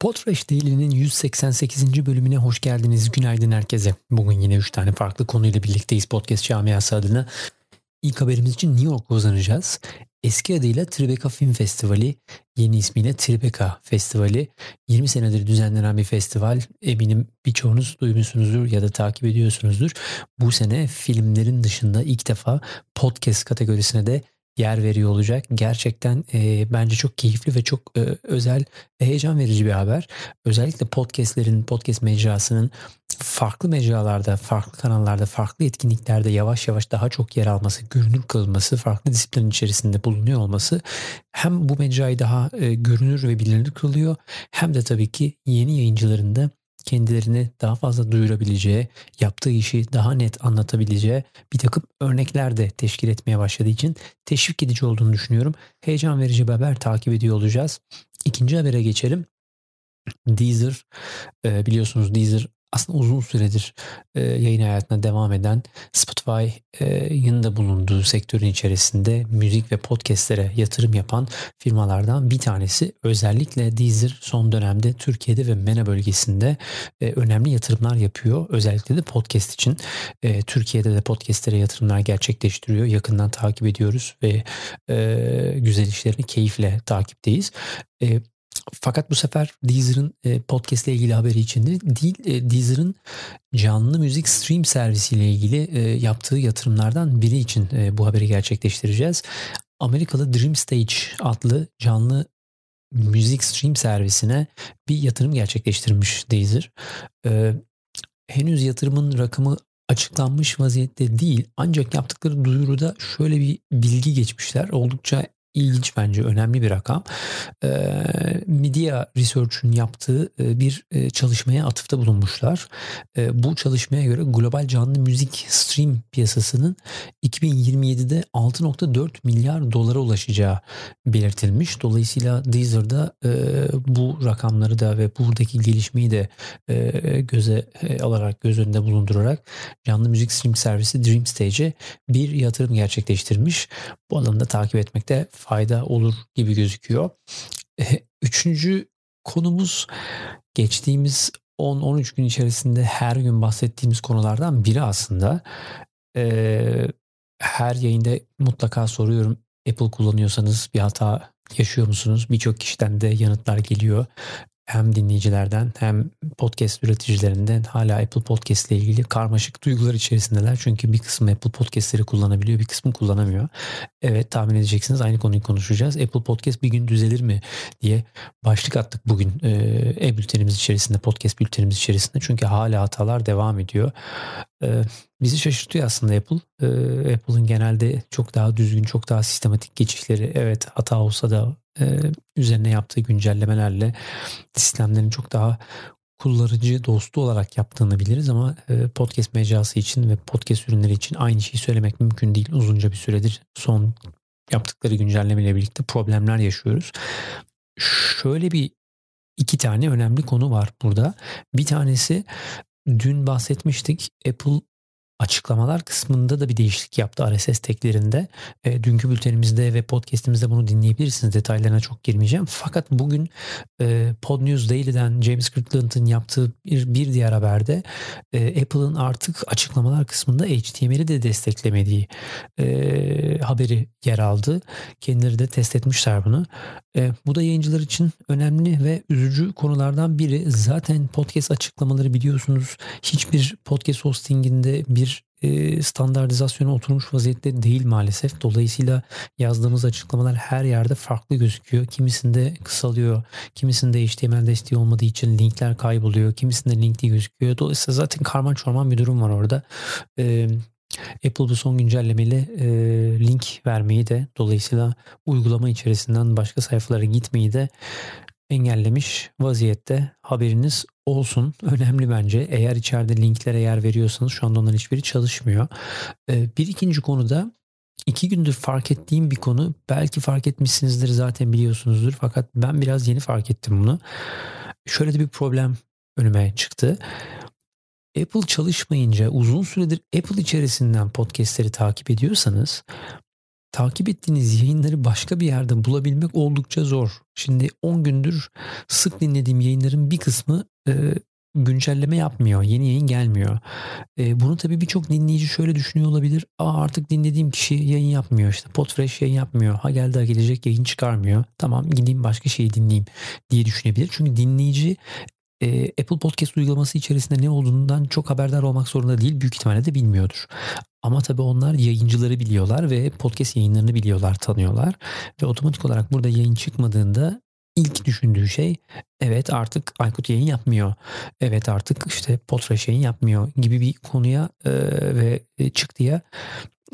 Podfresh Daily'nin 188. bölümüne hoş geldiniz. Günaydın herkese. Bugün yine 3 tane farklı konuyla birlikteyiz podcast camiası adına. İlk haberimiz için New York'a uzanacağız. Eski adıyla Tribeca Film Festivali, yeni ismiyle Tribeca Festivali. 20 senedir düzenlenen bir festival. Eminim birçoğunuz duymuşsunuzdur ya da takip ediyorsunuzdur. Bu sene filmlerin dışında ilk defa podcast kategorisine de yer veriyor olacak. Gerçekten e, bence çok keyifli ve çok e, özel ve heyecan verici bir haber. Özellikle podcastlerin, podcast mecrasının farklı mecralarda, farklı kanallarda, farklı etkinliklerde yavaş yavaş daha çok yer alması, görünür kılması, farklı disiplin içerisinde bulunuyor olması hem bu mecrayı daha e, görünür ve bilinir kılıyor hem de tabii ki yeni yayıncıların da kendilerini daha fazla duyurabileceği, yaptığı işi daha net anlatabileceği bir takım örnekler de teşkil etmeye başladığı için teşvik edici olduğunu düşünüyorum. Heyecan verici bir haber takip ediyor olacağız. İkinci habere geçelim. Deezer e, biliyorsunuz Deezer aslında uzun süredir e, yayın hayatına devam eden Spotify'ın da bulunduğu sektörün içerisinde müzik ve podcastlere yatırım yapan firmalardan bir tanesi. Özellikle Deezer son dönemde Türkiye'de ve MENA bölgesinde e, önemli yatırımlar yapıyor. Özellikle de podcast için. E, Türkiye'de de podcastlere yatırımlar gerçekleştiriyor. Yakından takip ediyoruz ve e, güzel işlerini keyifle takipteyiz. E, fakat bu sefer Deezer'ın e, podcast ile ilgili haberi içinde değil, e, Deezer'ın canlı müzik stream servisiyle ilgili e, yaptığı yatırımlardan biri için e, bu haberi gerçekleştireceğiz. Amerikalı Dream Stage adlı canlı müzik stream servisine bir yatırım gerçekleştirmiş Deezer. E, henüz yatırımın rakamı açıklanmış vaziyette değil ancak yaptıkları duyuruda şöyle bir bilgi geçmişler. Oldukça ilginç bence önemli bir rakam. E, Media Research'un yaptığı e, bir e, çalışmaya atıfta bulunmuşlar. E, bu çalışmaya göre global canlı müzik stream piyasasının 2027'de 6.4 milyar dolara ulaşacağı belirtilmiş. Dolayısıyla Deezer'da e, bu rakamları da ve buradaki gelişmeyi de e, göze e, alarak göz önünde bulundurarak canlı müzik stream servisi Dream Stage'e bir yatırım gerçekleştirmiş. Bu alanda takip etmekte fayda olur gibi gözüküyor. Üçüncü konumuz geçtiğimiz 10-13 gün içerisinde her gün bahsettiğimiz konulardan biri aslında. Her yayında mutlaka soruyorum Apple kullanıyorsanız bir hata yaşıyor musunuz? Birçok kişiden de yanıtlar geliyor hem dinleyicilerden hem podcast üreticilerinden hala Apple Podcast ile ilgili karmaşık duygular içerisindeler. Çünkü bir kısmı Apple Podcast'leri kullanabiliyor, bir kısmı kullanamıyor. Evet tahmin edeceksiniz aynı konuyu konuşacağız. Apple Podcast bir gün düzelir mi diye başlık attık bugün e-bültenimiz içerisinde, podcast bültenimiz içerisinde. Çünkü hala hatalar devam ediyor. E, bizi şaşırtıyor aslında Apple. E, Apple'ın genelde çok daha düzgün, çok daha sistematik geçişleri evet hata olsa da e, üzerine yaptığı güncellemelerle sistemlerin çok daha kullanıcı dostu olarak yaptığını biliriz ama e, podcast mecrası için ve podcast ürünleri için aynı şeyi söylemek mümkün değil. Uzunca bir süredir son yaptıkları güncellemeyle birlikte problemler yaşıyoruz. Şöyle bir iki tane önemli konu var burada. Bir tanesi dün bahsetmiştik. Apple açıklamalar kısmında da bir değişiklik yaptı RSS teklerinde. E, dünkü bültenimizde ve podcastimizde bunu dinleyebilirsiniz. Detaylarına çok girmeyeceğim. Fakat bugün e, Pod News Daily'den James Kirkland'ın yaptığı bir, bir diğer haberde e, Apple'ın artık açıklamalar kısmında HTML'i de desteklemediği e, haberi yer aldı. Kendileri de test etmişler bunu. E, bu da yayıncılar için önemli ve üzücü konulardan biri. Zaten podcast açıklamaları biliyorsunuz hiçbir podcast hostinginde bir e, standartizasyona oturmuş vaziyette değil maalesef. Dolayısıyla yazdığımız açıklamalar her yerde farklı gözüküyor. Kimisinde kısalıyor, kimisinde HTML desteği olmadığı için linkler kayboluyor, kimisinde link değil gözüküyor. Dolayısıyla zaten karman çorman bir durum var orada. E, Apple bu son güncellemeyle e, link vermeyi de dolayısıyla uygulama içerisinden başka sayfalara gitmeyi de engellemiş vaziyette haberiniz olsun. Önemli bence. Eğer içeride linklere yer veriyorsanız şu anda onların hiçbiri çalışmıyor. Ee, bir ikinci konuda iki gündür fark ettiğim bir konu. Belki fark etmişsinizdir zaten biliyorsunuzdur. Fakat ben biraz yeni fark ettim bunu. Şöyle de bir problem önüme çıktı. Apple çalışmayınca uzun süredir Apple içerisinden podcastleri takip ediyorsanız takip ettiğiniz yayınları başka bir yerde bulabilmek oldukça zor. Şimdi 10 gündür sık dinlediğim yayınların bir kısmı e, güncelleme yapmıyor. Yeni yayın gelmiyor. E, bunu tabii birçok dinleyici şöyle düşünüyor olabilir. Aa artık dinlediğim kişi yayın yapmıyor. İşte Podfresh yayın yapmıyor. Ha geldi ha gelecek yayın çıkarmıyor. Tamam gideyim başka şeyi dinleyeyim diye düşünebilir. Çünkü dinleyici e, Apple Podcast uygulaması içerisinde ne olduğundan çok haberdar olmak zorunda değil. Büyük ihtimalle de bilmiyordur. Ama tabii onlar yayıncıları biliyorlar ve podcast yayınlarını biliyorlar, tanıyorlar. Ve otomatik olarak burada yayın çıkmadığında ilk düşündüğü şey evet artık Aykut yayın yapmıyor. Evet artık işte Podfresh yayın yapmıyor gibi bir konuya e, ve çıktıya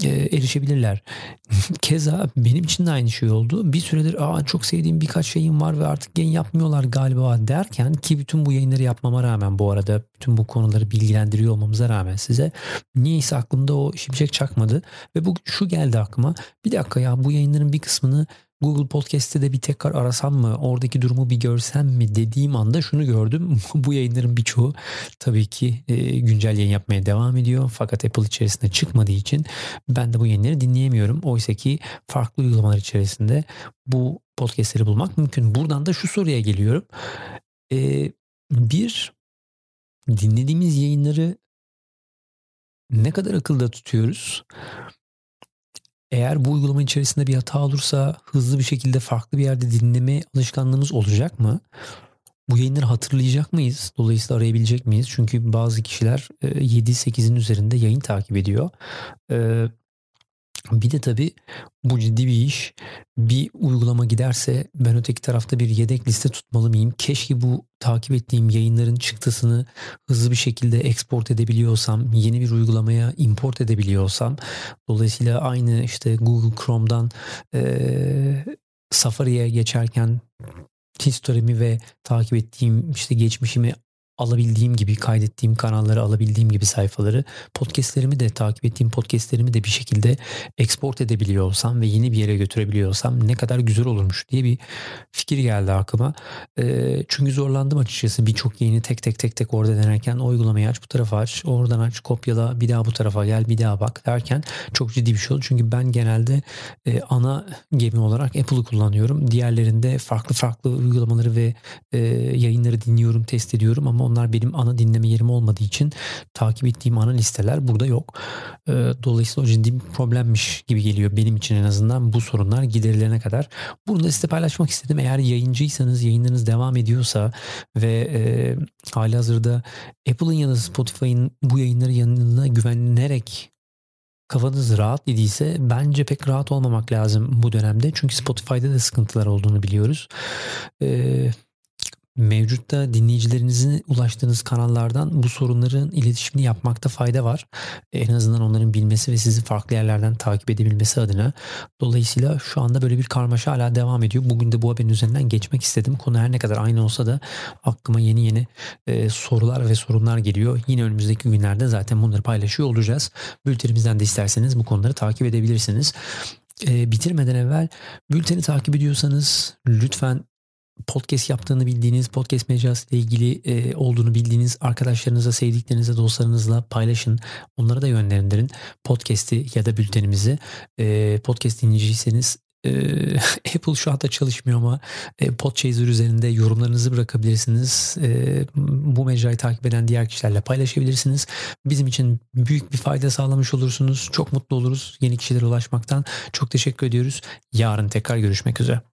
e, erişebilirler. Keza benim için de aynı şey oldu. Bir süredir Aa, çok sevdiğim birkaç yayın var ve artık yayın yapmıyorlar galiba derken ki bütün bu yayınları yapmama rağmen bu arada bütün bu konuları bilgilendiriyor olmamıza rağmen size niyeyse aklımda o şimşek çakmadı ve bu şu geldi aklıma bir dakika ya bu yayınların bir kısmını Google Podcast'te de bir tekrar arasam mı, oradaki durumu bir görsem mi dediğim anda şunu gördüm. Bu yayınların birçoğu tabii ki e, güncel yayın yapmaya devam ediyor. Fakat Apple içerisinde çıkmadığı için ben de bu yayınları dinleyemiyorum. Oysa ki farklı uygulamalar içerisinde bu podcastleri bulmak mümkün. Buradan da şu soruya geliyorum. E, bir, dinlediğimiz yayınları ne kadar akılda tutuyoruz? Eğer bu uygulama içerisinde bir hata olursa hızlı bir şekilde farklı bir yerde dinleme alışkanlığımız olacak mı? Bu yayınları hatırlayacak mıyız? Dolayısıyla arayabilecek miyiz? Çünkü bazı kişiler 7-8'in üzerinde yayın takip ediyor. Bir de tabii bu ciddi bir iş. Bir uygulama giderse ben öteki tarafta bir yedek liste tutmalı mıyım? Keşke bu takip ettiğim yayınların çıktısını hızlı bir şekilde export edebiliyorsam, yeni bir uygulamaya import edebiliyorsam. Dolayısıyla aynı işte Google Chrome'dan e, Safari'ye geçerken history'mi ve takip ettiğim işte geçmişimi alabildiğim gibi kaydettiğim kanalları alabildiğim gibi sayfaları podcastlerimi de takip ettiğim podcastlerimi de bir şekilde export edebiliyor olsam ve yeni bir yere götürebiliyorsam ne kadar güzel olurmuş diye bir fikir geldi aklıma. E, çünkü zorlandım açıkçası birçok yayını tek tek tek tek orada denerken uygulamayı aç bu tarafa aç oradan aç kopyala bir daha bu tarafa gel bir daha bak derken çok ciddi bir şey oldu. Çünkü ben genelde e, ana gemi olarak Apple'ı kullanıyorum. Diğerlerinde farklı farklı uygulamaları ve e, yayınları dinliyorum test ediyorum ama onlar benim ana dinleme yerim olmadığı için takip ettiğim ana listeler burada yok. Ee, dolayısıyla o ciddi bir problemmiş gibi geliyor benim için en azından bu sorunlar giderilene kadar. Bunu da size paylaşmak istedim. Eğer yayıncıysanız yayınlarınız devam ediyorsa ve e, hali hazırda Apple'ın ya da Spotify'ın bu yayınları yanına güvenerek kafanız rahat idiyse bence pek rahat olmamak lazım bu dönemde. Çünkü Spotify'da da sıkıntılar olduğunu biliyoruz. Ee, mevcutta dinleyicilerinizin ulaştığınız kanallardan bu sorunların iletişimini yapmakta fayda var. En azından onların bilmesi ve sizi farklı yerlerden takip edebilmesi adına. Dolayısıyla şu anda böyle bir karmaşa hala devam ediyor. Bugün de bu haberin üzerinden geçmek istedim. Konu her ne kadar aynı olsa da aklıma yeni yeni e, sorular ve sorunlar geliyor. Yine önümüzdeki günlerde zaten bunları paylaşıyor olacağız. Bültenimizden de isterseniz bu konuları takip edebilirsiniz. E, bitirmeden evvel bülteni takip ediyorsanız lütfen podcast yaptığını bildiğiniz, podcast mecrası ilgili e, olduğunu bildiğiniz arkadaşlarınıza, sevdiklerinize, dostlarınızla paylaşın. Onlara da yönlendirin. Podcast'i ya da bültenimizi. E, podcast dinleyiciyseniz e, Apple şu anda çalışmıyor ama e, Podchaser üzerinde yorumlarınızı bırakabilirsiniz. E, bu mecrayı takip eden diğer kişilerle paylaşabilirsiniz. Bizim için büyük bir fayda sağlamış olursunuz. Çok mutlu oluruz yeni kişilere ulaşmaktan. Çok teşekkür ediyoruz. Yarın tekrar görüşmek üzere.